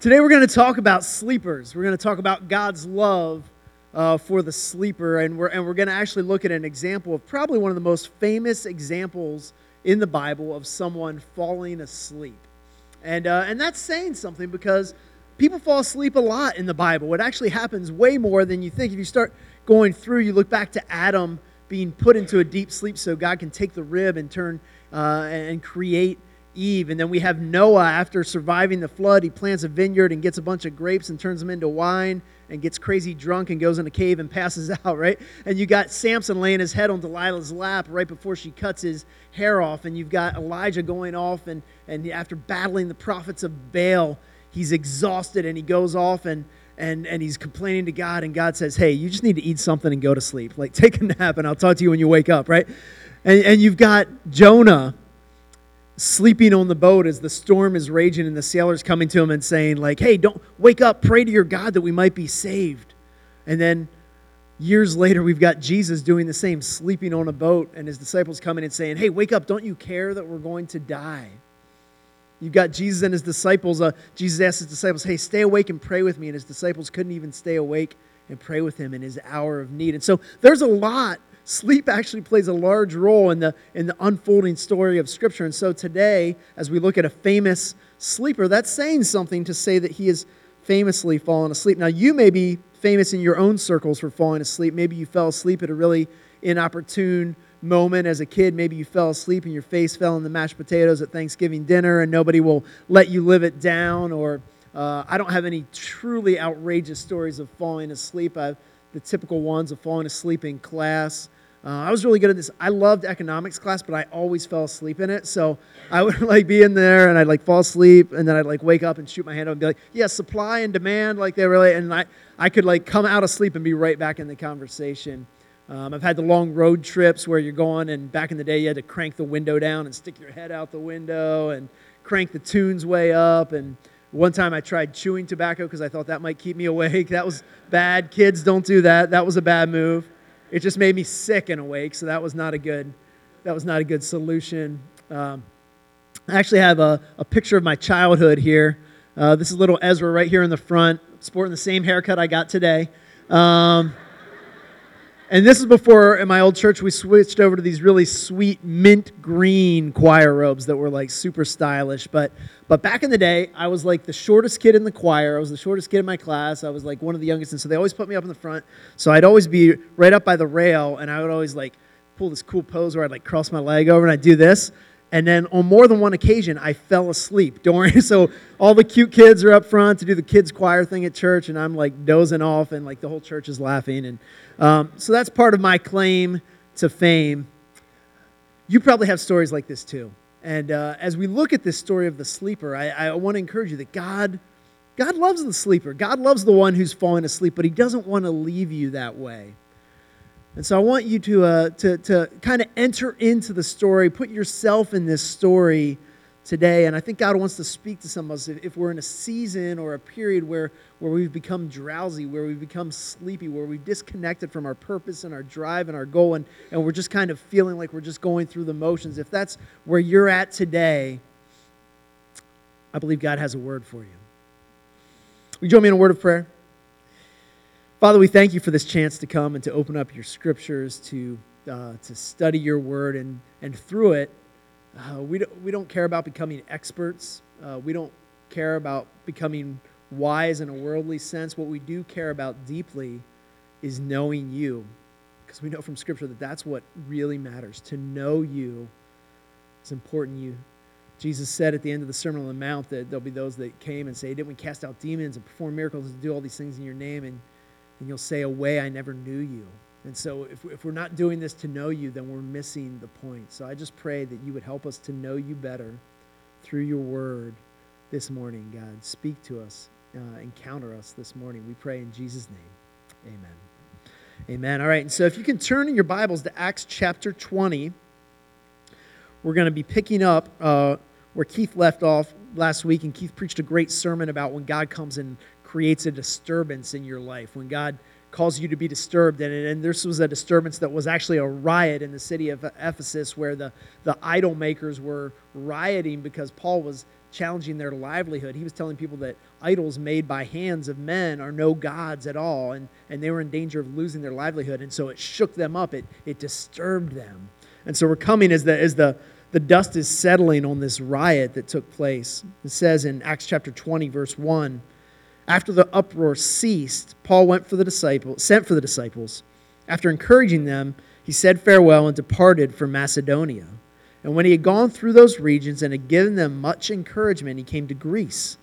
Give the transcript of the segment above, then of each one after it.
Today we're going to talk about sleepers. We're going to talk about God's love uh, for the sleeper, and we're, and we're going to actually look at an example of probably one of the most famous examples in the Bible of someone falling asleep. And, uh, and that's saying something because people fall asleep a lot in the Bible. It actually happens way more than you think. If you start going through, you look back to Adam being put into a deep sleep so God can take the rib and turn uh, and create Eve. And then we have Noah after surviving the flood. He plants a vineyard and gets a bunch of grapes and turns them into wine and gets crazy drunk and goes in a cave and passes out, right? And you got Samson laying his head on Delilah's lap right before she cuts his hair off. And you've got Elijah going off and, and after battling the prophets of Baal, he's exhausted and he goes off and and, and he's complaining to God, and God says, Hey, you just need to eat something and go to sleep. Like, take a nap, and I'll talk to you when you wake up, right? And, and you've got Jonah sleeping on the boat as the storm is raging and the sailors coming to him and saying like hey don't wake up pray to your god that we might be saved. And then years later we've got jesus doing the same sleeping on a boat and his disciples coming and saying hey wake up don't you care that we're going to die? You've got jesus and his disciples uh, jesus asked his disciples hey stay awake and pray with me. And his disciples couldn't even stay awake and pray with him in his hour of need. And so there's a lot sleep actually plays a large role in the, in the unfolding story of Scripture. And so today, as we look at a famous sleeper, that's saying something to say that he has famously fallen asleep. Now, you may be famous in your own circles for falling asleep. Maybe you fell asleep at a really inopportune moment as a kid. Maybe you fell asleep and your face fell in the mashed potatoes at Thanksgiving dinner and nobody will let you live it down. Or uh, I don't have any truly outrageous stories of falling asleep. I've the typical ones of falling asleep in class. Uh, I was really good at this. I loved economics class, but I always fell asleep in it. So I would like be in there and I'd like fall asleep and then I'd like wake up and shoot my hand up and be like, yeah, supply and demand, like they really, and I, I could like come out of sleep and be right back in the conversation. Um, I've had the long road trips where you're going and back in the day you had to crank the window down and stick your head out the window and crank the tunes way up and one time I tried chewing tobacco because I thought that might keep me awake. That was bad. Kids, don't do that. That was a bad move. It just made me sick and awake, so that was not a good, that was not a good solution. Um, I actually have a, a picture of my childhood here. Uh, this is little Ezra right here in the front, sporting the same haircut I got today. Um, and this is before in my old church we switched over to these really sweet mint green choir robes that were like super stylish. But but back in the day, I was like the shortest kid in the choir. I was the shortest kid in my class. I was like one of the youngest, and so they always put me up in the front. So I'd always be right up by the rail, and I would always like pull this cool pose where I'd like cross my leg over and I'd do this. And then on more than one occasion, I fell asleep during. So all the cute kids are up front to do the kids' choir thing at church, and I'm like dozing off, and like the whole church is laughing. And um, so that's part of my claim to fame. You probably have stories like this too. And uh, as we look at this story of the sleeper, I, I want to encourage you that God, God loves the sleeper. God loves the one who's falling asleep, but He doesn't want to leave you that way. And so I want you to, uh, to, to kind of enter into the story, put yourself in this story today. And I think God wants to speak to some of us if, we're in a season or a period where, where we've become drowsy, where we've become sleepy, where we've disconnected from our purpose and our drive and our goal, and, and we're just kind of feeling like we're just going through the motions. If that's where you're at today, I believe God has a word for you. Will you join me in a word of prayer? Father, we thank you for this chance to come and to open up your scriptures, to, uh, to study your word, and, and through it, uh, we, don't, we don't care about becoming experts. Uh, we don't care about becoming wise in a worldly sense. What we do care about deeply is knowing you, because we know from Scripture that that's what really matters. To know you is important. You, Jesus said at the end of the Sermon on the Mount that there'll be those that came and say, Didn't we cast out demons and perform miracles and do all these things in your name? And and you'll say, Away, I never knew you. And so, if, if we're not doing this to know you, then we're missing the point. So, I just pray that you would help us to know you better through your word this morning, God. Speak to us, uh, encounter us this morning. We pray in Jesus' name. Amen. Amen. All right. And so, if you can turn in your Bibles to Acts chapter 20, we're going to be picking up uh, where Keith left off last week. And Keith preached a great sermon about when God comes and creates a disturbance in your life, when God calls you to be disturbed. And, and this was a disturbance that was actually a riot in the city of Ephesus where the, the idol makers were rioting because Paul was challenging their livelihood. He was telling people that idols made by hands of men are no gods at all, and, and they were in danger of losing their livelihood. And so it shook them up, it, it disturbed them. And so we're coming as the, as the, the dust is settling on this riot that took place. It says in Acts chapter 20, verse 1 After the uproar ceased, Paul went for the disciples, sent for the disciples. After encouraging them, he said farewell and departed for Macedonia. And when he had gone through those regions and had given them much encouragement, he came to Greece.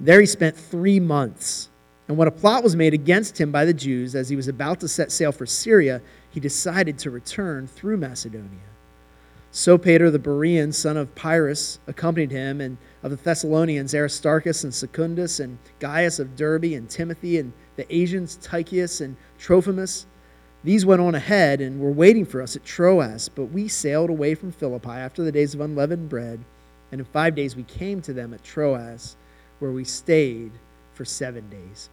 There he spent three months. And when a plot was made against him by the Jews as he was about to set sail for Syria, he decided to return through Macedonia. So Sopater the Berean, son of Pyrrhus, accompanied him, and of the Thessalonians, Aristarchus and Secundus, and Gaius of Derbe, and Timothy, and the Asians, Tychicus and Trophimus. These went on ahead and were waiting for us at Troas, but we sailed away from Philippi after the days of unleavened bread, and in five days we came to them at Troas, where we stayed for seven days.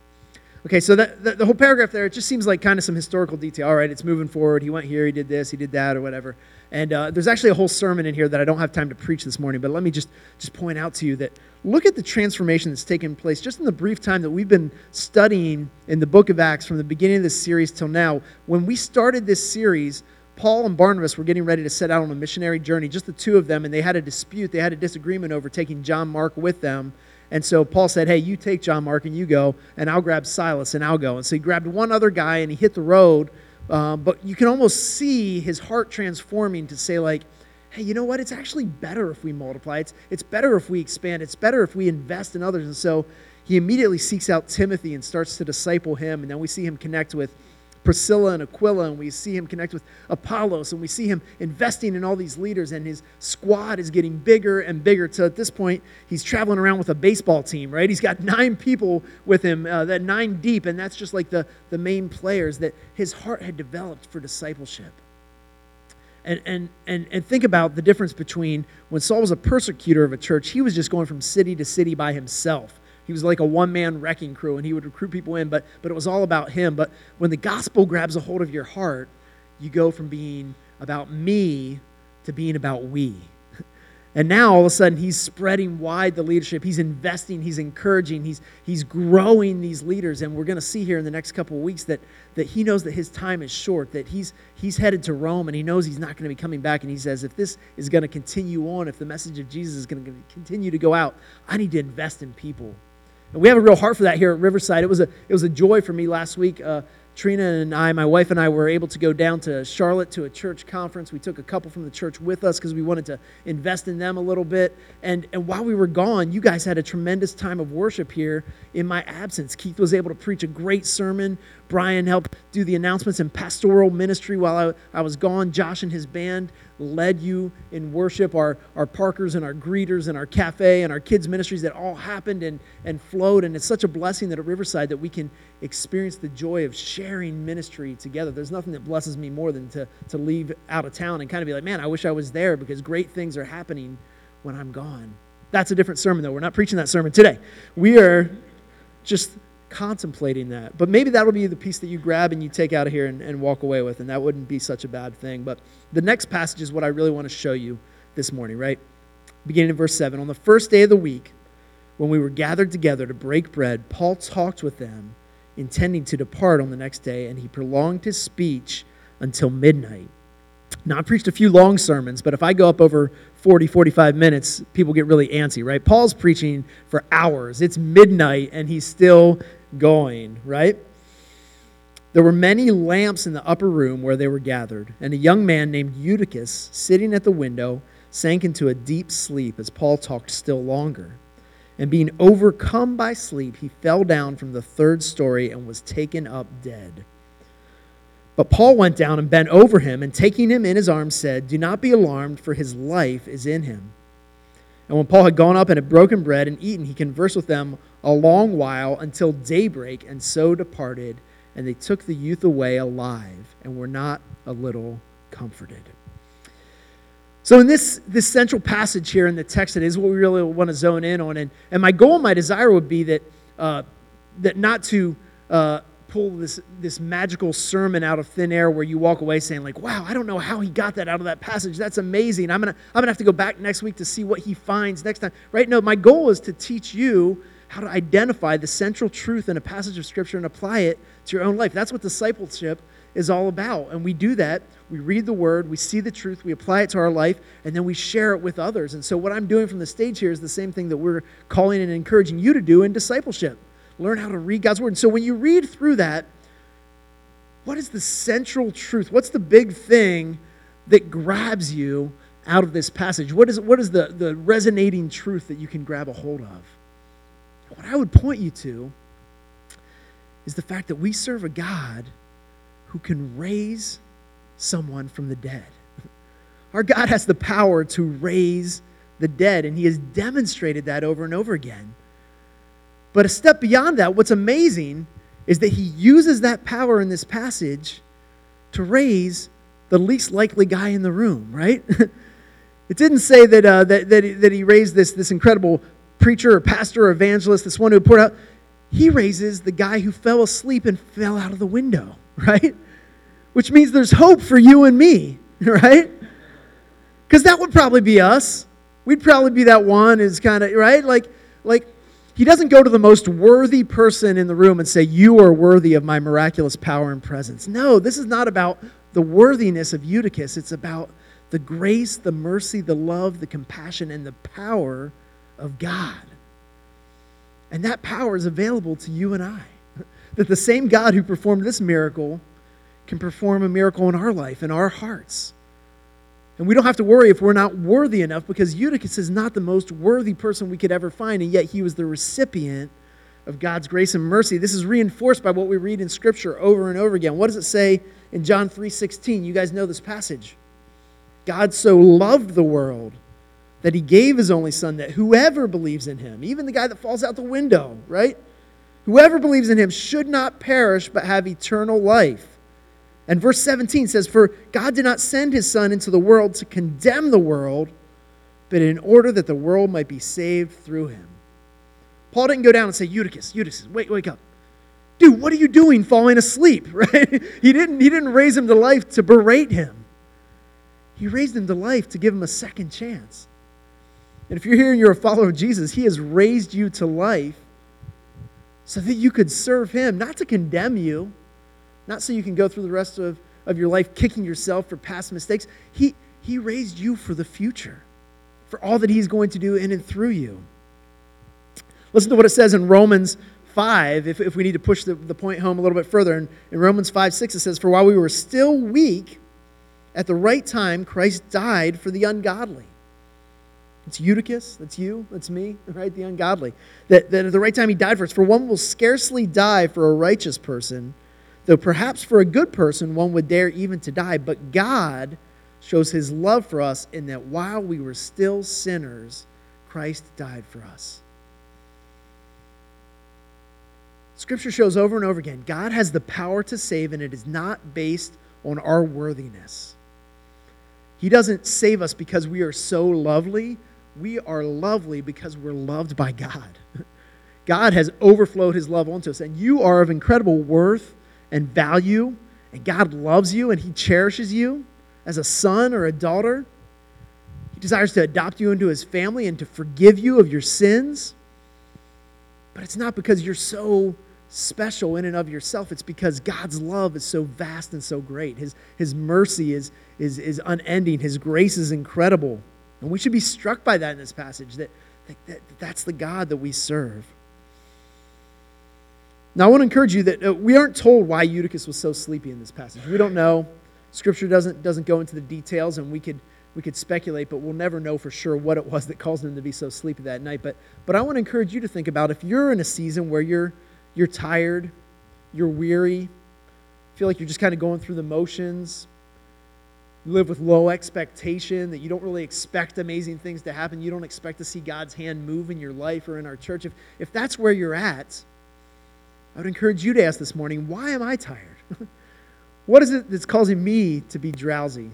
Okay, so that, the, the whole paragraph there, it just seems like kind of some historical detail. All right, it's moving forward. He went here, he did this, he did that, or whatever. And uh, there's actually a whole sermon in here that I don't have time to preach this morning, but let me just, just point out to you that look at the transformation that's taken place just in the brief time that we've been studying in the book of Acts from the beginning of this series till now. When we started this series, Paul and Barnabas were getting ready to set out on a missionary journey, just the two of them, and they had a dispute, they had a disagreement over taking John Mark with them. And so Paul said, Hey, you take John Mark and you go, and I'll grab Silas and I'll go. And so he grabbed one other guy and he hit the road. Um, but you can almost see his heart transforming to say, like, hey, you know what? It's actually better if we multiply. It's, it's better if we expand. It's better if we invest in others. And so he immediately seeks out Timothy and starts to disciple him. And then we see him connect with Priscilla and Aquila, and we see him connect with Apollos, and we see him investing in all these leaders, and his squad is getting bigger and bigger. So at this point, he's traveling around with a baseball team, right? He's got nine people with him, uh, that nine deep, and that's just like the, the main players that his heart had developed for discipleship. And, and, and, and think about the difference between when Saul was a persecutor of a church, he was just going from city to city by himself he was like a one man wrecking crew and he would recruit people in, but, but it was all about him. But when the gospel grabs a hold of your heart, you go from being about me to being about we. And now all of a sudden he's spreading wide the leadership. He's investing, he's encouraging, he's, he's growing these leaders. And we're going to see here in the next couple of weeks that, that he knows that his time is short, that he's, he's headed to Rome and he knows he's not going to be coming back. And he says, if this is going to continue on, if the message of Jesus is going to continue to go out, I need to invest in people. We have a real heart for that here at Riverside. It was a, it was a joy for me last week. Uh, Trina and I, my wife and I, were able to go down to Charlotte to a church conference. We took a couple from the church with us because we wanted to invest in them a little bit. And, and while we were gone, you guys had a tremendous time of worship here in my absence. Keith was able to preach a great sermon. Brian helped do the announcements and pastoral ministry while I, I was gone. Josh and his band led you in worship. Our, our parkers and our greeters and our cafe and our kids' ministries that all happened and, and flowed. And it's such a blessing that at Riverside that we can experience the joy of sharing ministry together. There's nothing that blesses me more than to, to leave out of town and kind of be like, man, I wish I was there because great things are happening when I'm gone. That's a different sermon, though. We're not preaching that sermon today. We are just contemplating that. But maybe that'll be the piece that you grab and you take out of here and, and walk away with, and that wouldn't be such a bad thing. But the next passage is what I really want to show you this morning, right? Beginning in verse 7. On the first day of the week, when we were gathered together to break bread, Paul talked with them, intending to depart on the next day, and he prolonged his speech until midnight. Now, I preached a few long sermons, but if I go up over 40, 45 minutes, people get really antsy, right? Paul's preaching for hours. It's midnight, and he's still going, right? There were many lamps in the upper room where they were gathered, and a young man named Eutychus, sitting at the window, sank into a deep sleep as Paul talked still longer. And being overcome by sleep, he fell down from the third story and was taken up dead. But Paul went down and bent over him, and taking him in his arms, said, Do not be alarmed, for his life is in him. And when Paul had gone up and had broken bread and eaten, he conversed with them a long while until daybreak, and so departed. And they took the youth away alive and were not a little comforted. So, in this, this central passage here in the text, it is what we really want to zone in on. And, and my goal, my desire would be that, uh, that not to uh, pull this, this magical sermon out of thin air where you walk away saying, like, wow, I don't know how he got that out of that passage. That's amazing. I'm going to I'm to have to go back next week to see what he finds next time. Right? No, my goal is to teach you how to identify the central truth in a passage of Scripture and apply it to your own life. That's what discipleship is all about. And we do that. We read the word, we see the truth, we apply it to our life, and then we share it with others. And so, what I'm doing from the stage here is the same thing that we're calling and encouraging you to do in discipleship learn how to read God's word. And so when you read through that, what is the central truth? What's the big thing that grabs you out of this passage? What is, what is the, the resonating truth that you can grab a hold of? What I would point you to is the fact that we serve a God who can raise someone from the dead. Our God has the power to raise the dead, and He has demonstrated that over and over again. But a step beyond that, what's amazing is that he uses that power in this passage to raise the least likely guy in the room, right? it didn't say that, uh, that, that, he, that he raised this, this incredible preacher or pastor or evangelist, this one who poured out. He raises the guy who fell asleep and fell out of the window, right? Which means there's hope for you and me, right? Because that would probably be us. We'd probably be that one is kind of, right? Like, like he doesn't go to the most worthy person in the room and say, You are worthy of my miraculous power and presence. No, this is not about the worthiness of Eutychus. It's about the grace, the mercy, the love, the compassion, and the power of God. And that power is available to you and I. That the same God who performed this miracle can perform a miracle in our life, in our hearts. And we don't have to worry if we're not worthy enough because Eutychus is not the most worthy person we could ever find, and yet he was the recipient of God's grace and mercy. This is reinforced by what we read in Scripture over and over again. What does it say in John 3:16? You guys know this passage. God so loved the world that he gave his only son that whoever believes in him, even the guy that falls out the window, right? Whoever believes in him should not perish but have eternal life. And verse 17 says, For God did not send his Son into the world to condemn the world, but in order that the world might be saved through him. Paul didn't go down and say, Eutychus, Eutychus, wait, wake up. Dude, what are you doing falling asleep? Right? He didn't, he didn't raise him to life to berate him. He raised him to life to give him a second chance. And if you're here and you're a follower of Jesus, he has raised you to life so that you could serve him, not to condemn you not so you can go through the rest of, of your life kicking yourself for past mistakes. He, he raised you for the future, for all that He's going to do in and through you. Listen to what it says in Romans 5, if, if we need to push the, the point home a little bit further. In, in Romans 5 6, it says, For while we were still weak, at the right time, Christ died for the ungodly. It's Eutychus, that's you, that's me, right? The ungodly. That, that at the right time he died for us. For one will scarcely die for a righteous person Though perhaps for a good person one would dare even to die, but God shows his love for us in that while we were still sinners, Christ died for us. Scripture shows over and over again God has the power to save, and it is not based on our worthiness. He doesn't save us because we are so lovely. We are lovely because we're loved by God. God has overflowed his love onto us, and you are of incredible worth and value, and God loves you and He cherishes you as a son or a daughter. He desires to adopt you into His family and to forgive you of your sins. But it's not because you're so special in and of yourself. It's because God's love is so vast and so great. His, his mercy is, is, is unending, His grace is incredible. And we should be struck by that in this passage that, that, that that's the God that we serve. Now, I want to encourage you that uh, we aren't told why Eutychus was so sleepy in this passage. We don't know. Scripture doesn't, doesn't go into the details, and we could, we could speculate, but we'll never know for sure what it was that caused him to be so sleepy that night. But, but I want to encourage you to think about if you're in a season where you're, you're tired, you're weary, feel like you're just kind of going through the motions, you live with low expectation, that you don't really expect amazing things to happen, you don't expect to see God's hand move in your life or in our church. If, if that's where you're at, I would encourage you to ask this morning why am I tired? what is it that's causing me to be drowsy?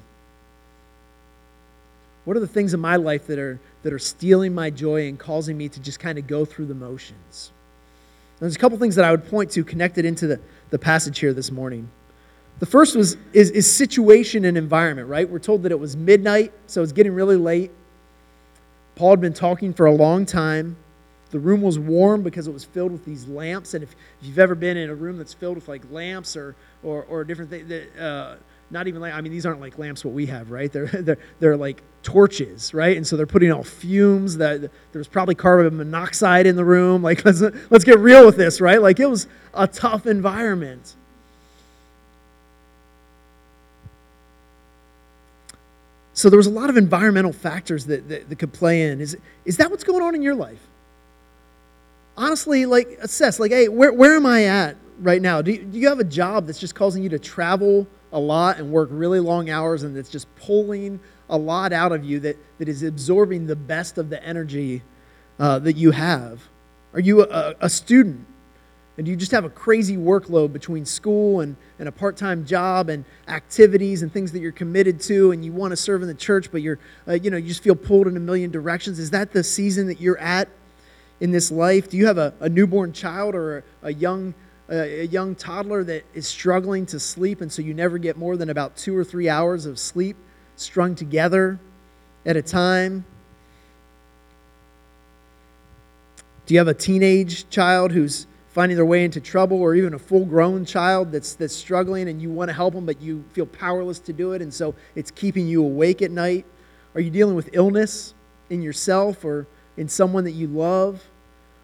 What are the things in my life that are, that are stealing my joy and causing me to just kind of go through the motions? There's a couple things that I would point to connected into the, the passage here this morning. The first was is, is situation and environment, right? We're told that it was midnight, so it's getting really late. Paul had been talking for a long time. The room was warm because it was filled with these lamps. And if, you've ever been in a room that's filled with like lamps or, or, or different things, uh, not even like, I mean, these aren't like lamps what we have, right? They're, they're, they're like torches, right? And so they're putting out fumes that there's probably carbon monoxide in the room. Like, let's, let's get real with this, right? Like, it was a tough environment. So there was a lot of environmental factors that, that, that, could play in. Is, is that what's going on in your life? Honestly, like assess, like, hey, where, where am I at right now? Do you, do you have a job that's just causing you to travel a lot and work really long hours and that's just pulling a lot out of you that, that is absorbing the best of the energy uh, that you have? Are you a, a student and you just have a crazy workload between school and, and a part time job and activities and things that you're committed to and you want to serve in the church, but you're, uh, you know, you just feel pulled in a million directions? Is that the season that you're at in this life? Do you have a, a newborn child or a, a young, a young toddler that is struggling to sleep and so you never get more than about two or three hours of sleep strung together at a time? Do you have a teenage child who's finding their way into trouble, or even a full grown child that's, that's struggling and you want to help them, but you feel powerless to do it, and so it's keeping you awake at night? Are you dealing with illness in yourself or in someone that you love?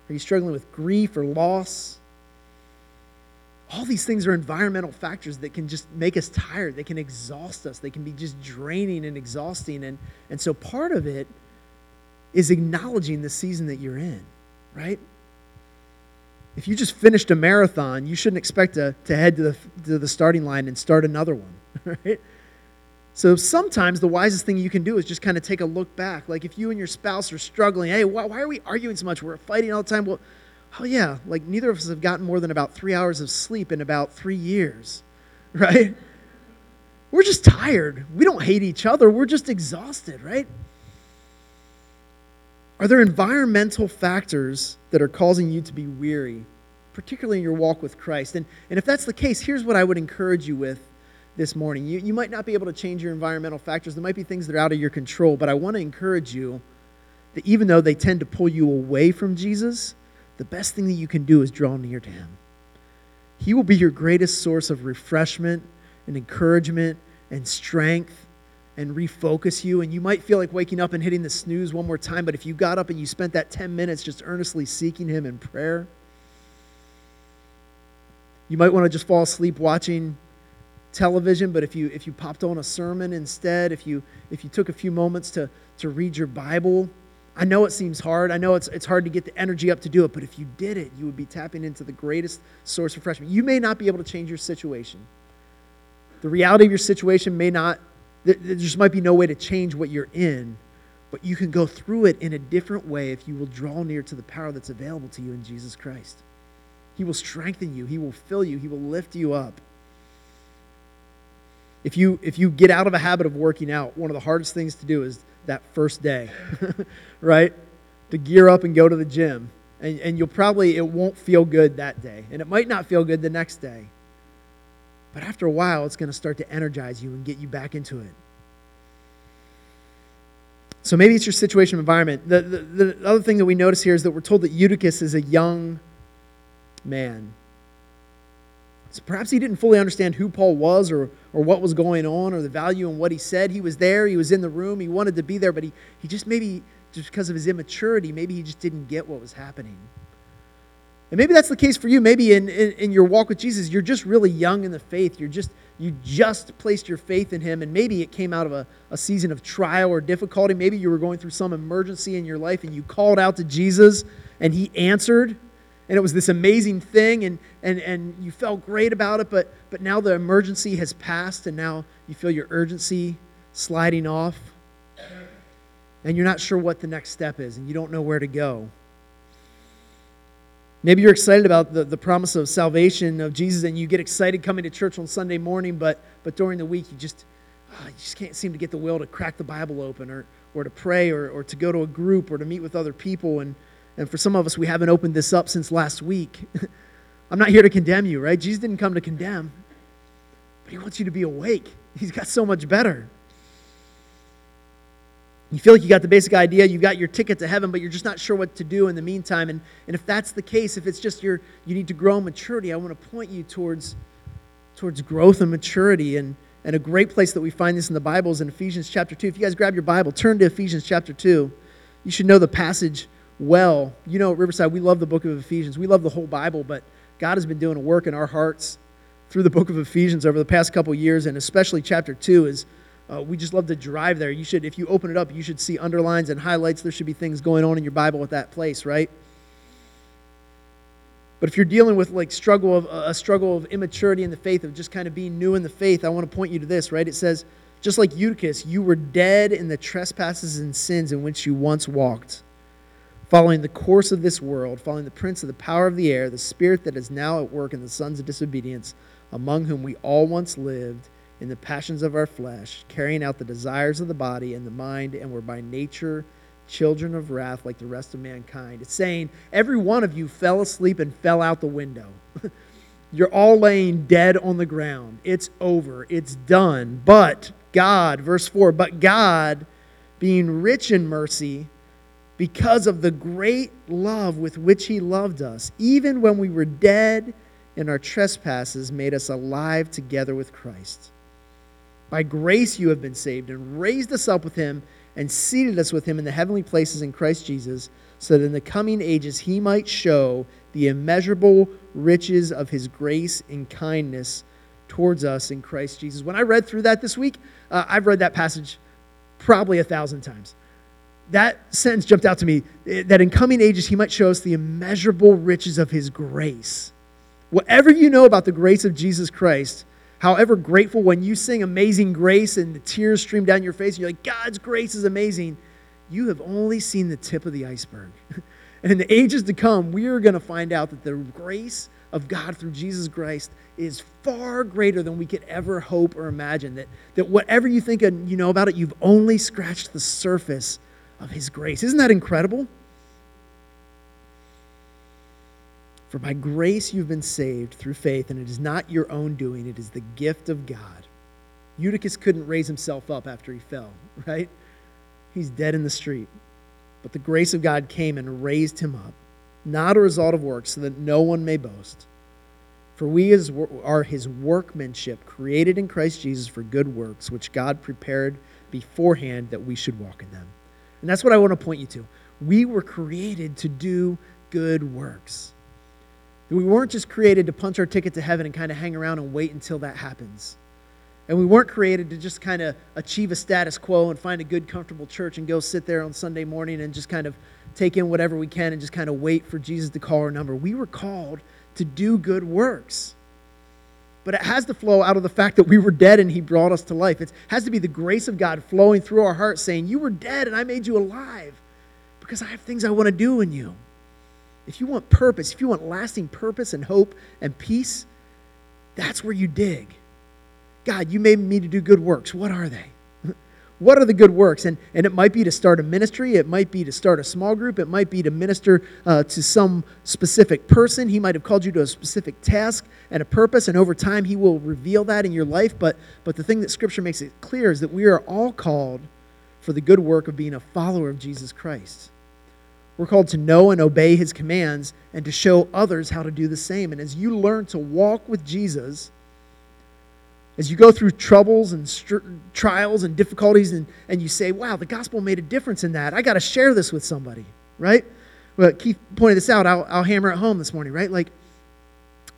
Are you struggling with grief or loss? All these things are environmental factors that can just make us tired. They can exhaust us. They can be just draining and exhausting. And, and so part of it is acknowledging the season that you're in, right? If you just finished a marathon, you shouldn't expect to, to head to the, to the starting line and start another one, right? So sometimes the wisest thing you can do is just kind of take a look back. Like if you and your spouse are struggling, hey, why, why are we arguing so much? We're fighting all the time. Well, oh yeah, like neither of us have gotten more than about three hours of sleep in about three years, right? We're just tired. We don't hate each other. We're just exhausted, right? Are there environmental factors that are causing you to be weary, particularly in your walk with Christ? And, and if that's the case, here's what I would encourage you with this morning. You, you might not be able to change your environmental factors, there might be things that are out of your control, but I want to encourage you that even though they tend to pull you away from Jesus, the best thing that you can do is draw near to Him. He will be your greatest source of refreshment and encouragement and strength and refocus you. And you might feel like waking up and hitting the snooze one more time, but if you got up and you spent that 10 minutes just earnestly seeking Him in prayer, you might want to just fall asleep watching television, but if you if you popped on a sermon instead, if you if you took a few moments to to read your Bible, I know it seems hard. I know it's it's hard to get the energy up to do it, but if you did it, you would be tapping into the greatest source of refreshment. You may not be able to change your situation. The reality of your situation may not there just might be no way to change what you're in, but you can go through it in a different way if you will draw near to the power that's available to you in Jesus Christ. He will strengthen you, He will fill you, He will lift you up. If you, if you get out of a habit of working out, one of the hardest things to do is that first day, right? To gear up and go to the gym. And, and you'll probably, it won't feel good that day. And it might not feel good the next day. But after a while, it's going to start to energize you and get you back into it. So maybe it's your situation environment. The, the, the, other thing that we notice here is that we're told that Eutychus is a young man. So perhaps he didn't fully understand who Paul was or, or what was going on or the value in what he said. He was there, he was in the room, he wanted to be there, but he, he just maybe, just because of his immaturity, maybe he just didn't get what was happening. And maybe that's the case for you. Maybe in, in, in, your walk with Jesus, you're just really young in the faith. You're just, you just placed your faith in Him, and maybe it came out of a, a season of trial or difficulty. Maybe you were going through some emergency in your life and you called out to Jesus and He answered. And it was this amazing thing, and, and, and you felt great about it, but, but now the emergency has passed, and now you feel your urgency sliding off. And you're not sure what the next step is, and you don't know where to go. Maybe you're excited about the, the promise of salvation of Jesus and you get excited coming to church on Sunday morning, but, but during the week you just, oh, you just can't seem to get the will to crack the Bible open or, or to pray or, or to go to a group or to meet with other people. And, And for some of us, we haven't opened this up since last week. I'm not here to condemn you, right? Jesus didn't come to condemn, but he wants you to be awake. He's got so much better. You feel like you got the basic idea, you've got your ticket to heaven, but you're just not sure what to do in the meantime. And, and if that's the case, if it's just your you need to grow in maturity, I want to point you towards towards growth and maturity. And, and a great place that we find this in the Bible is in Ephesians chapter 2. If you guys grab your Bible, turn to Ephesians chapter 2. You should know the passage well. You know, at Riverside, we love the book of Ephesians. We love the whole Bible, but God has been doing a work in our hearts through the book of Ephesians over the past couple years, and especially chapter 2 is uh, we just love to drive there. You should, if you open it up, you should see underlines and highlights. There should be things going on in your Bible at that place, right? But if you're dealing with like struggle of a struggle of immaturity in the faith, of just kind of being new in the faith, I want to point you to this, right? It says, just like Eutychus, you were dead in the trespasses and sins in which you once walked, following the course of this world, following the prince of the power of the air, the spirit that is now at work in the sons of disobedience, among whom we all once lived in the passions of our flesh, carrying out the desires of the body and the mind, and were by nature children of wrath like the rest of mankind. It's saying every one of you fell asleep and fell out the window. You're all laying dead on the ground. It's over. It's done. But God, verse 4, but God, being rich in mercy, because of the great love with which He loved us, even when we were dead in our trespasses, made us alive together with Christ. By grace you have been saved, and raised us up with him, and seated us with him in the heavenly places in Christ Jesus, so that in the coming ages he might show the immeasurable riches of his grace and kindness towards us in Christ Jesus. When I read through that this week, uh, I've read that passage probably a thousand times. That sentence jumped out to me eh, that in coming ages he might show us the immeasurable riches of his grace. Whatever you know about the grace of Jesus Christ, however grateful when you sing Amazing Grace and the tears stream down your face and you're like, God's grace is amazing, you have only seen the tip of the iceberg. and in the ages to come, we are going to find out that the grace of God through Jesus Christ is far greater than we could ever hope or imagine. That, that whatever you think and you know about it, you've only scratched the surface of His grace. Isn't that incredible? For by grace you've been saved through faith, and it is not your own doing, it is the gift of God. Eutychus couldn't raise himself up after he fell, right? He's dead in the street. But the grace of God came and raised him up, not a result of works, so that no one may boast. For we are his workmanship, created in Christ Jesus for good works, which God prepared beforehand that we should walk in them. And that's what I want to point you to. We were created to do good works. We weren't just created to punch our ticket to heaven and kind of hang around and wait until that happens. And we weren't created to just kind of achieve a status quo and find a good, comfortable church and go sit there on Sunday morning and just kind of take in whatever we can and just kind of wait for Jesus to call our number. We were called to do good works. But it has to flow out of the fact that we were dead and He brought us to life. It has to be the grace of God flowing through our hearts saying, You were dead and I made you alive because I have things I want to do in you if you want purpose, if you want lasting purpose and hope and peace, that's where you dig. God, you made me to do good works. What are they? what are the good works? And, and it might be to start a ministry, it might be to start a small group, it might be to minister uh, to some specific person. He might have called you to a specific task and a purpose, and over time, He will reveal that in your life. But, but the thing that Scripture makes it clear is that we are all called for the good work of being a follower of Jesus Christ. We're called to know and obey his commands and to show others how to do the same. And as you learn to walk with Jesus, as you go through troubles and trials and difficulties, and, and you say, wow, the gospel made a difference in that, I got to share this with somebody, right? Well, Keith pointed this out. I'll, I'll hammer it home this morning, right? Like,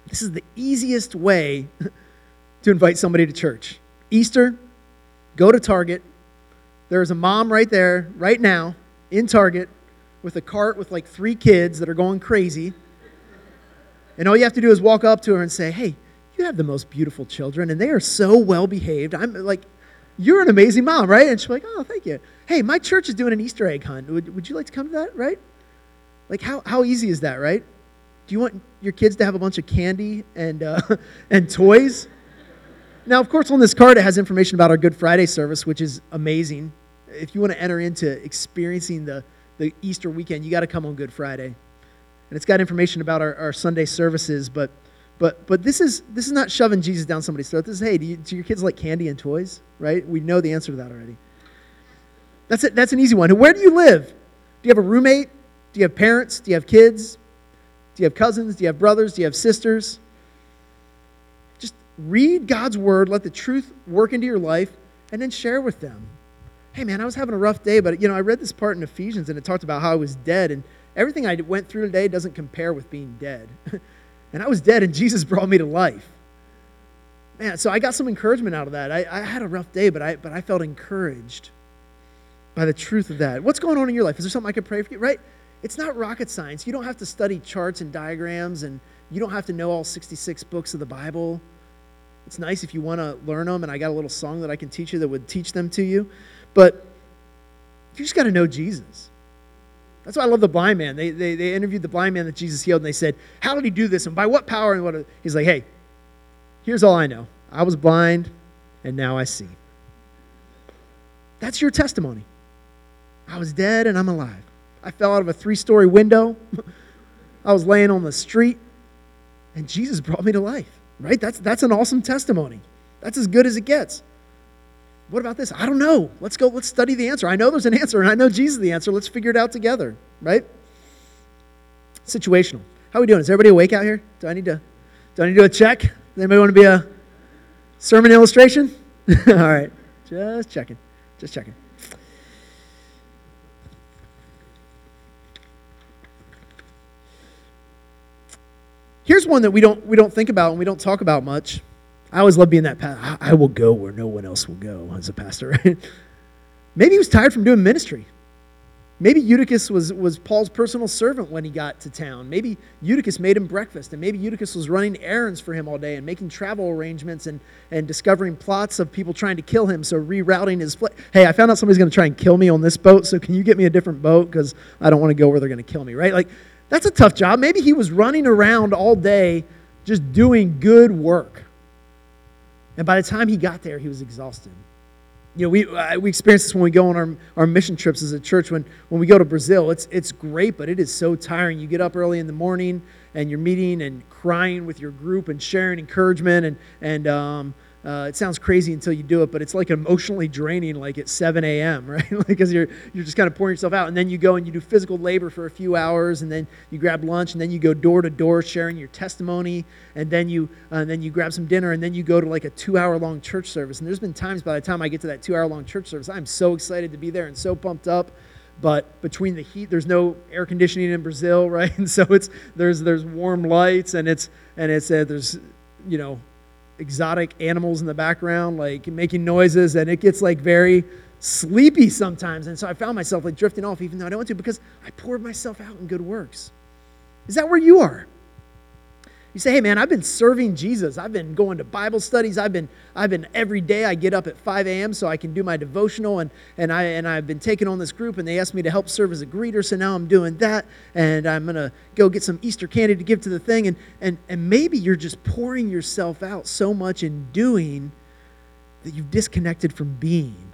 this is the easiest way to invite somebody to church. Easter, go to Target. There's a mom right there, right now, in Target with a cart with like three kids that are going crazy. And all you have to do is walk up to her and say, Hey, you have the most beautiful children, and they are so well behaved. I'm like, You're an amazing mom, right? And she's like, Oh, thank you. Hey, my church is doing an Easter egg hunt. Would, would you like to come to that, right? Like, how, how easy is that, right? Do you want your kids to have a bunch of candy and, uh, and toys? Now, of course, on this card, it has information about our Good Friday service, which is amazing. If you want to enter into experiencing the, the Easter weekend, you got to come on Good Friday. And it's got information about our, our Sunday services, but but but this is this is not shoving Jesus down somebody's throat. This is hey, do, you, do your kids like candy and toys? Right? We know the answer to that already. That's it. That's an easy one. Where do you live? Do you have a roommate? Do you have parents? Do you have kids? Do you have cousins? Do you have brothers? Do you have sisters? Just read God's word, let the truth work into your life, and then share with them. Hey man, I was having a rough day, but you know, I read this part in Ephesians and it talked about how I was dead and everything I went through today doesn't compare with being dead. and I was dead, and Jesus brought me to life. Man, so I got some encouragement out of that. I, I had a rough day, but I, but I felt encouraged by the truth of that. What's going on in your life? Is there something I could pray for you? Right? It's not rocket science. You don't have to study charts and diagrams, and you don't have to know all 66 books of the Bible. It's nice if you want to learn them, and I got a little song that I can teach you that would teach them to you. But you just got to know Jesus. That's why I love the blind man. They, they, they interviewed the blind man that Jesus healed, and they said, How did he do this? And by what power? And what? He's like, Hey, here's all I know. I was blind, and now I see. That's your testimony. I was dead, and I'm alive. I fell out of a three story window. I was laying on the street, and Jesus brought me to life, right? That's, that's an awesome testimony. That's as good as it gets. What about this? I don't know. Let's go, let's study the answer. I know there's an answer, and I know Jesus is the answer. Let's figure it out together, right? Situational. How are we doing? Is everybody awake out here? Do I need to do I need to do a check? Does anybody want to be a sermon illustration? All right. Just checking. Just checking. Here's one that we don't we don't think about and we don't talk about much. I always love being that pastor. I will go where no one else will go as a pastor, right? Maybe he was tired from doing ministry. Maybe Eutychus was, was Paul's personal servant when he got to town. Maybe Eutychus made him breakfast, and maybe Eutychus was running errands for him all day and making travel arrangements and, and discovering plots of people trying to kill him, so rerouting his flight. Hey, I found out somebody's going to try and kill me on this boat, so can you get me a different boat? Because I don't want to go where they're going to kill me, right? Like, that's a tough job. Maybe he was running around all day just doing good work. And by the time he got there, he was exhausted. You know, we, uh, we experience this when we go on our, our mission trips as a church. When, when we go to Brazil, it's, it's great, but it is so tiring. You get up early in the morning and you're meeting and crying with your group and sharing encouragement and, and um, uh, it sounds crazy until you do it, but it's like emotionally draining, like at 7 a.m., right? Because you're, you're just kind of pouring yourself out. And then you go and you do physical labor for a few hours, and then you grab lunch, and then you go door to door sharing your testimony, and then you, uh, and then you grab some dinner, and then you go to like a two hour long church service. And there's been times by the time I get to that two hour long church service, I'm so excited to be there and so pumped up. But between the heat, there's no air conditioning in Brazil, right? And so it's there's there's warm lights, and it's and it's uh, there's you know exotic animals in the background, like making noises, and it gets like very sleepy sometimes. And so I found myself like drifting off, even though I don't want to, because I poured myself out in good works. Is that where you are? You say, hey man, I've been serving Jesus. I've been going to Bible studies. I've been, I've been every day I get up at 5 a.m. so I can do my devotional and, and I and I've been taking on this group and they asked me to help serve as a greeter, so now I'm doing that and I'm gonna go get some Easter candy to give to the thing. And and and maybe you're just pouring yourself out so much in doing that you've disconnected from being.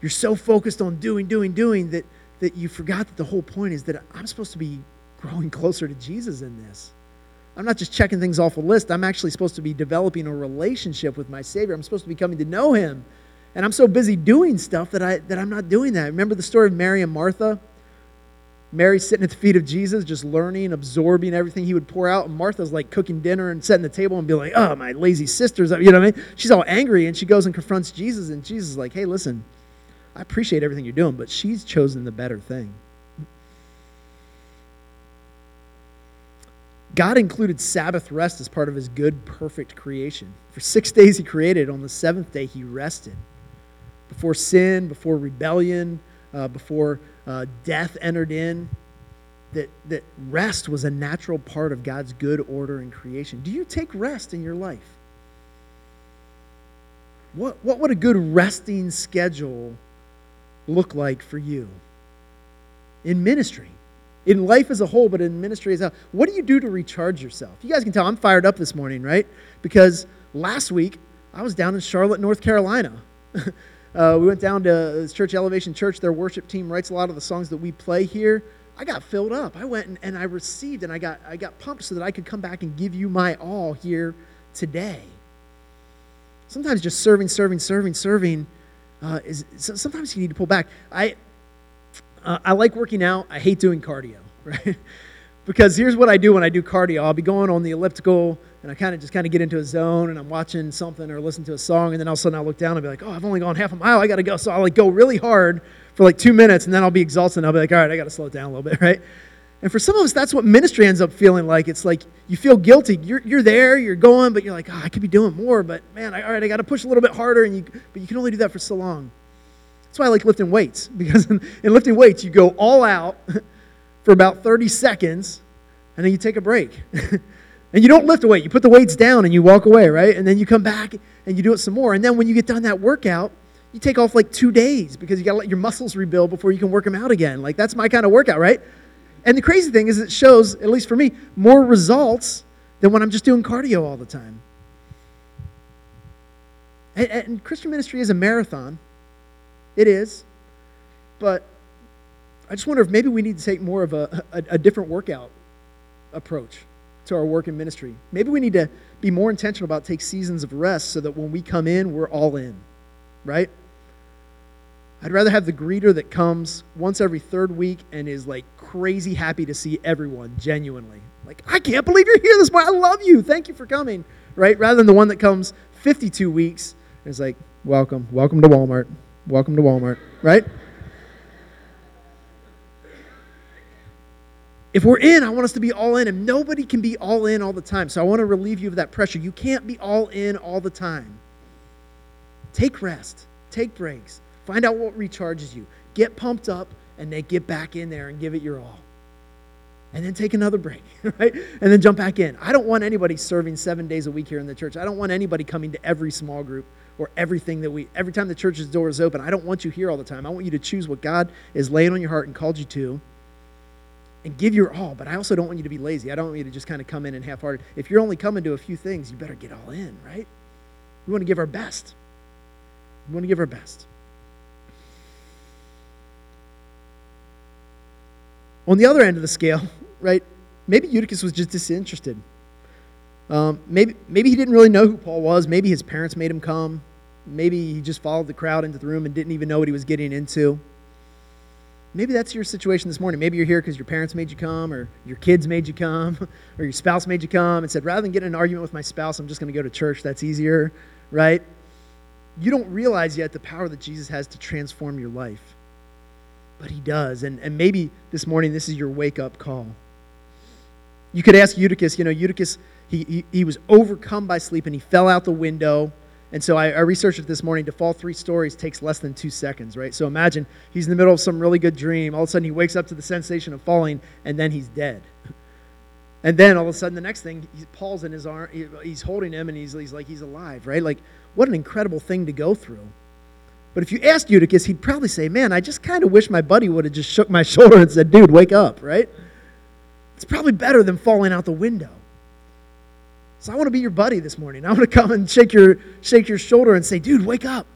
You're so focused on doing, doing, doing that that you forgot that the whole point is that I'm supposed to be growing closer to Jesus in this. I'm not just checking things off a list. I'm actually supposed to be developing a relationship with my Savior. I'm supposed to be coming to know Him. And I'm so busy doing stuff that, I, that I'm not doing that. Remember the story of Mary and Martha? Mary sitting at the feet of Jesus, just learning, absorbing everything he would pour out. And Martha's like cooking dinner and setting the table and be like, oh, my lazy sisters. up. You know what I mean? She's all angry and she goes and confronts Jesus. And Jesus is like, hey, listen, I appreciate everything you're doing, but she's chosen the better thing. God included Sabbath rest as part of his good, perfect creation. For six days he created, on the seventh day he rested. Before sin, before rebellion, uh, before uh, death entered in, that, that rest was a natural part of God's good order and creation. Do you take rest in your life? What, what would a good resting schedule look like for you in ministry? In life as a whole, but in ministry as a. What do you do to recharge yourself? You guys can tell I'm fired up this morning, right? Because last week I was down in Charlotte, North Carolina. Uh, we went down to Church Elevation Church. Their worship team writes a lot of the songs that we play here. I got filled up. I went and, and I received and I got, I got pumped so that I could come back and give you my all here today. Sometimes just serving, serving, serving, serving uh, is sometimes you need to pull back. I, uh, I like working out. I hate doing cardio, right? because here's what I do when I do cardio. I'll be going on the elliptical and I kind of just kind of get into a zone and I'm watching something or listening to a song and then all of a sudden I'll look down and be like, oh, I've only gone half a mile. I got to go. So I'll like go really hard for like two minutes and then I'll be exhausted and I'll be like, all right, I got to slow it down a little bit, right? And for some of us, that's what ministry ends up feeling like. It's like you feel guilty. You're, you're there, you're going, but you're like, oh, I could be doing more, but man, I, all right, I got to push a little bit harder, and you, but you can only do that for so long. That's why I like lifting weights, because in, in lifting weights, you go all out for about 30 seconds, and then you take a break. and you don't lift a weight. You put the weights down and you walk away, right? And then you come back and you do it some more. And then when you get done that workout, you take off like two days because you got to let your muscles rebuild before you can work them out again. Like that's my kind of workout, right? And the crazy thing is, it shows, at least for me, more results than when I'm just doing cardio all the time. And, and Christian ministry is a marathon. It is. But I just wonder if maybe we need to take more of a, a, a different workout approach to our work in ministry. Maybe we need to be more intentional about take seasons of rest so that when we come in, we're all in, right? I'd rather have the greeter that comes once every third week and is like crazy happy to see everyone genuinely. Like, I can't believe you're here this morning. I love you. Thank you for coming, right? Rather than the one that comes 52 weeks and is like, welcome, welcome to Walmart, welcome to Walmart, right? If we're in, I want us to be all in, and nobody can be all in all the time. So I want to relieve you of that pressure. You can't be all in all the time. Take rest, take breaks, find out what recharges you, get pumped up, and then get back in there and give it your all. And then take another break, right? And then jump back in. I don't want anybody serving seven days a week here in the church. I don't want anybody coming to every small group or everything that we, every time the church's door is open. I don't want you here all the time. I want you to choose what God is laying on your heart and called you to and give your all. But I also don't want you to be lazy. I don't want you to just kind of come in and half hearted. If you're only coming to a few things, you better get all in, right? We want to give our best. We want to give our best. On the other end of the scale, right, maybe Eutychus was just disinterested. Um, maybe, maybe he didn't really know who Paul was. Maybe his parents made him come. Maybe he just followed the crowd into the room and didn't even know what he was getting into. Maybe that's your situation this morning. Maybe you're here because your parents made you come, or your kids made you come, or your spouse made you come and said, rather than get in an argument with my spouse, I'm just going to go to church. That's easier, right? You don't realize yet the power that Jesus has to transform your life. But he does. And, and maybe this morning this is your wake up call. You could ask Eutychus, you know, Eutychus, he, he, he was overcome by sleep and he fell out the window and so I, I, researched it this morning. To fall three stories takes less than two seconds, right? So imagine he's in the middle of some really good dream. All of a sudden he wakes up to the sensation of falling, and then he's dead. And then all of a sudden the next thing, Paul's in his arm, he, he's holding him, and he's, he's like he's alive, right? Like what an incredible thing to go through. But if you asked Eutychus, he'd probably say, "Man, I just kind of wish my buddy would have just shook my shoulder and said, "Dude, wake up," right? It's probably better than falling out the window. So I want to be your buddy this morning. I want to come and shake your, shake your shoulder and say, dude, wake up.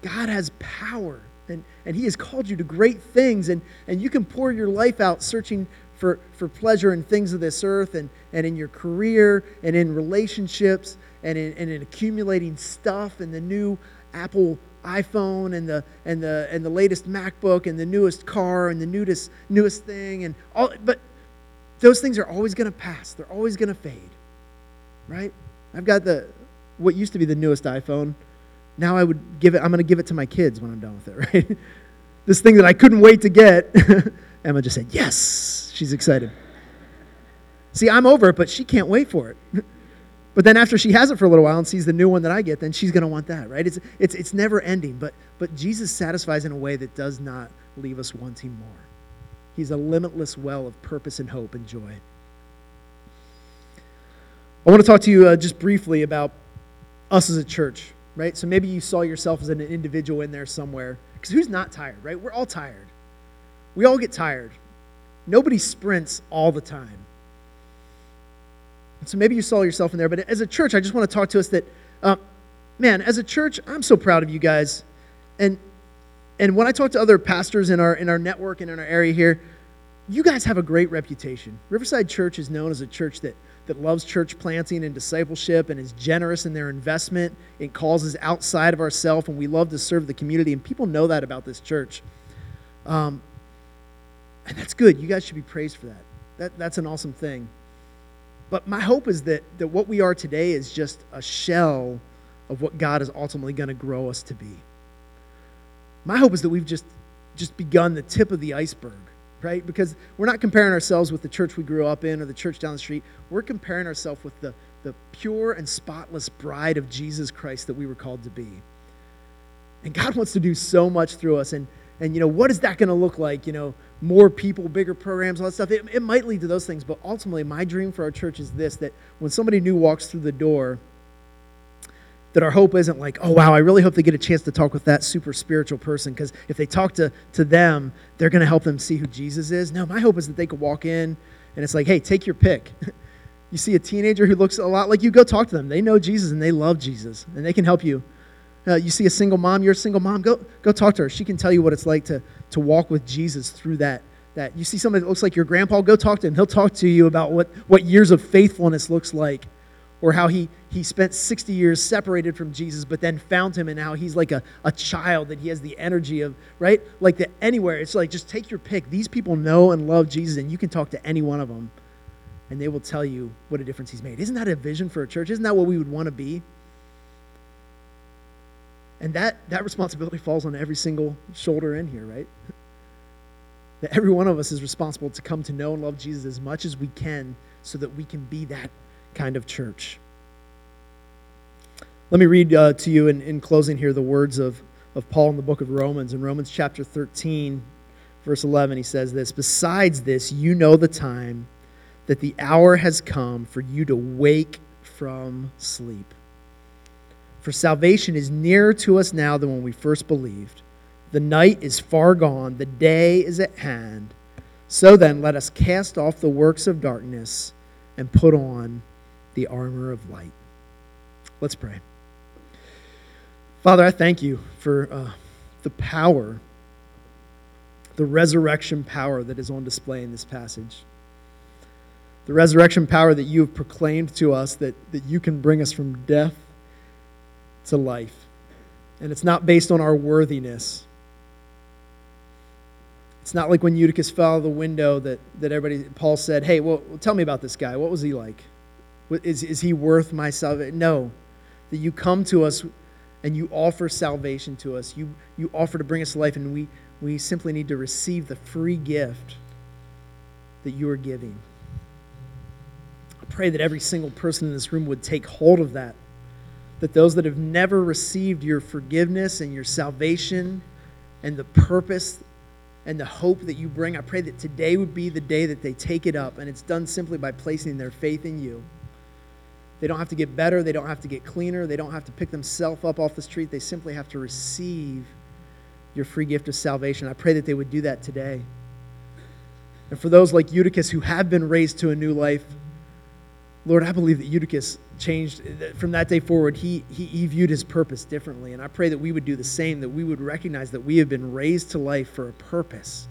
God has power, and, and He has called you to great things, and, and you can pour your life out searching for, for pleasure in things of this earth, and, and in your career, and in relationships, and in, and in accumulating stuff, and the new Apple iPhone, and the, and, the, and the latest MacBook, and the newest car, and the newest, newest thing, and all, but those things are always going to pass. They're always going to fade. Right? I've got the what used to be the newest iPhone. Now I would give it I'm going to give it to my kids when I'm done with it, right? this thing that I couldn't wait to get. Emma just said, "Yes." She's excited. See, I'm over it, but she can't wait for it. but then after she has it for a little while and sees the new one that I get, then she's going to want that, right? It's, it's, it's never ending. But, but Jesus satisfies in a way that does not leave us wanting more. He's a limitless well of purpose and hope and joy. I want to talk to you uh, just briefly about us as a church, right? So maybe you saw yourself as an individual in there somewhere. Because who's not tired, right? We're all tired. We all get tired. Nobody sprints all the time. So maybe you saw yourself in there. But as a church, I just want to talk to us that uh, man, as a church, I'm so proud of you guys. And and when I talk to other pastors in our in our network and in our area here, you guys have a great reputation. Riverside Church is known as a church that that loves church planting and discipleship and is generous in their investment in causes outside of ourselves, and we love to serve the community. And people know that about this church. Um, and that's good. You guys should be praised for that. that that's an awesome thing. But my hope is that, that what we are today is just a shell of what God is ultimately going to grow us to be. My hope is that we've just, just begun the tip of the iceberg right? Because we're not comparing ourselves with the church we grew up in or the church down the street. We're comparing ourselves with the, the pure and spotless bride of Jesus Christ that we were called to be. And God wants to do so much through us. And, and you know, what is that going to look like? You know, more people, bigger programs, all that stuff. It, it might lead to those things. But ultimately, my dream for our church is this that when somebody new walks through the door, that our hope isn't like, oh, wow, I really hope they get a chance to talk with that super spiritual person because if they talk to, to them, they're going to help them see who Jesus is. No, my hope is that they could walk in and it's like, hey, take your pick. you see a teenager who looks a lot like you, go talk to them. They know Jesus and they love Jesus and they can help you. Uh, you see a single mom, you're a single mom, go, go talk to her. She can tell you what it's like to, to walk with Jesus through that. That you see somebody that looks like your grandpa, go talk to him. He'll talk to you about what, what years of faithfulness looks like or how he, he spent 60 years separated from Jesus, but then found him, and how he's like a, a child, that he has the energy of, right? Like that anywhere. It's like just take your pick. These people know and love Jesus, and you can talk to any one of them, and they will tell you what a difference he's made. Isn't that a vision for a church? Isn't that what we would want to be? And that, that responsibility falls on every single shoulder in here, right? That every one of us is responsible to come to know and love Jesus as much as we can so that we can be that kind of church. Let me read uh, to you in, in closing here the words of, of Paul in the book of Romans. In Romans chapter 13, verse 11, he says this Besides this, you know the time that the hour has come for you to wake from sleep. For salvation is nearer to us now than when we first believed. The night is far gone, the day is at hand. So then, let us cast off the works of darkness and put on the armor of light. Let's pray. Father, I thank you for uh, the power, the resurrection power that is on display in this passage. The resurrection power that you have proclaimed to us that, that you can bring us from death to life. And it's not based on our worthiness. It's not like when Eutychus fell out of the window that, that everybody, Paul said, Hey, well, tell me about this guy. What was he like? Is, is he worth my salvation? No. That you come to us and you offer salvation to us. You, you offer to bring us to life, and we, we simply need to receive the free gift that you are giving. I pray that every single person in this room would take hold of that. That those that have never received your forgiveness and your salvation and the purpose and the hope that you bring, I pray that today would be the day that they take it up. And it's done simply by placing their faith in you. They don't have to get better. They don't have to get cleaner. They don't have to pick themselves up off the street. They simply have to receive your free gift of salvation. I pray that they would do that today. And for those like Eutychus who have been raised to a new life, Lord, I believe that Eutychus changed from that day forward. He, he, he viewed his purpose differently. And I pray that we would do the same, that we would recognize that we have been raised to life for a purpose.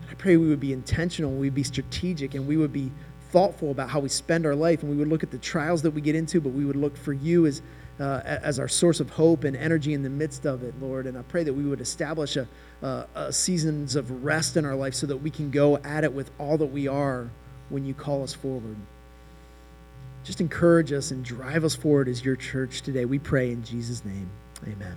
And I pray we would be intentional, we'd be strategic, and we would be thoughtful about how we spend our life and we would look at the trials that we get into, but we would look for you as, uh, as our source of hope and energy in the midst of it, Lord. And I pray that we would establish a, a seasons of rest in our life so that we can go at it with all that we are when you call us forward. Just encourage us and drive us forward as your church today. We pray in Jesus' name. Amen.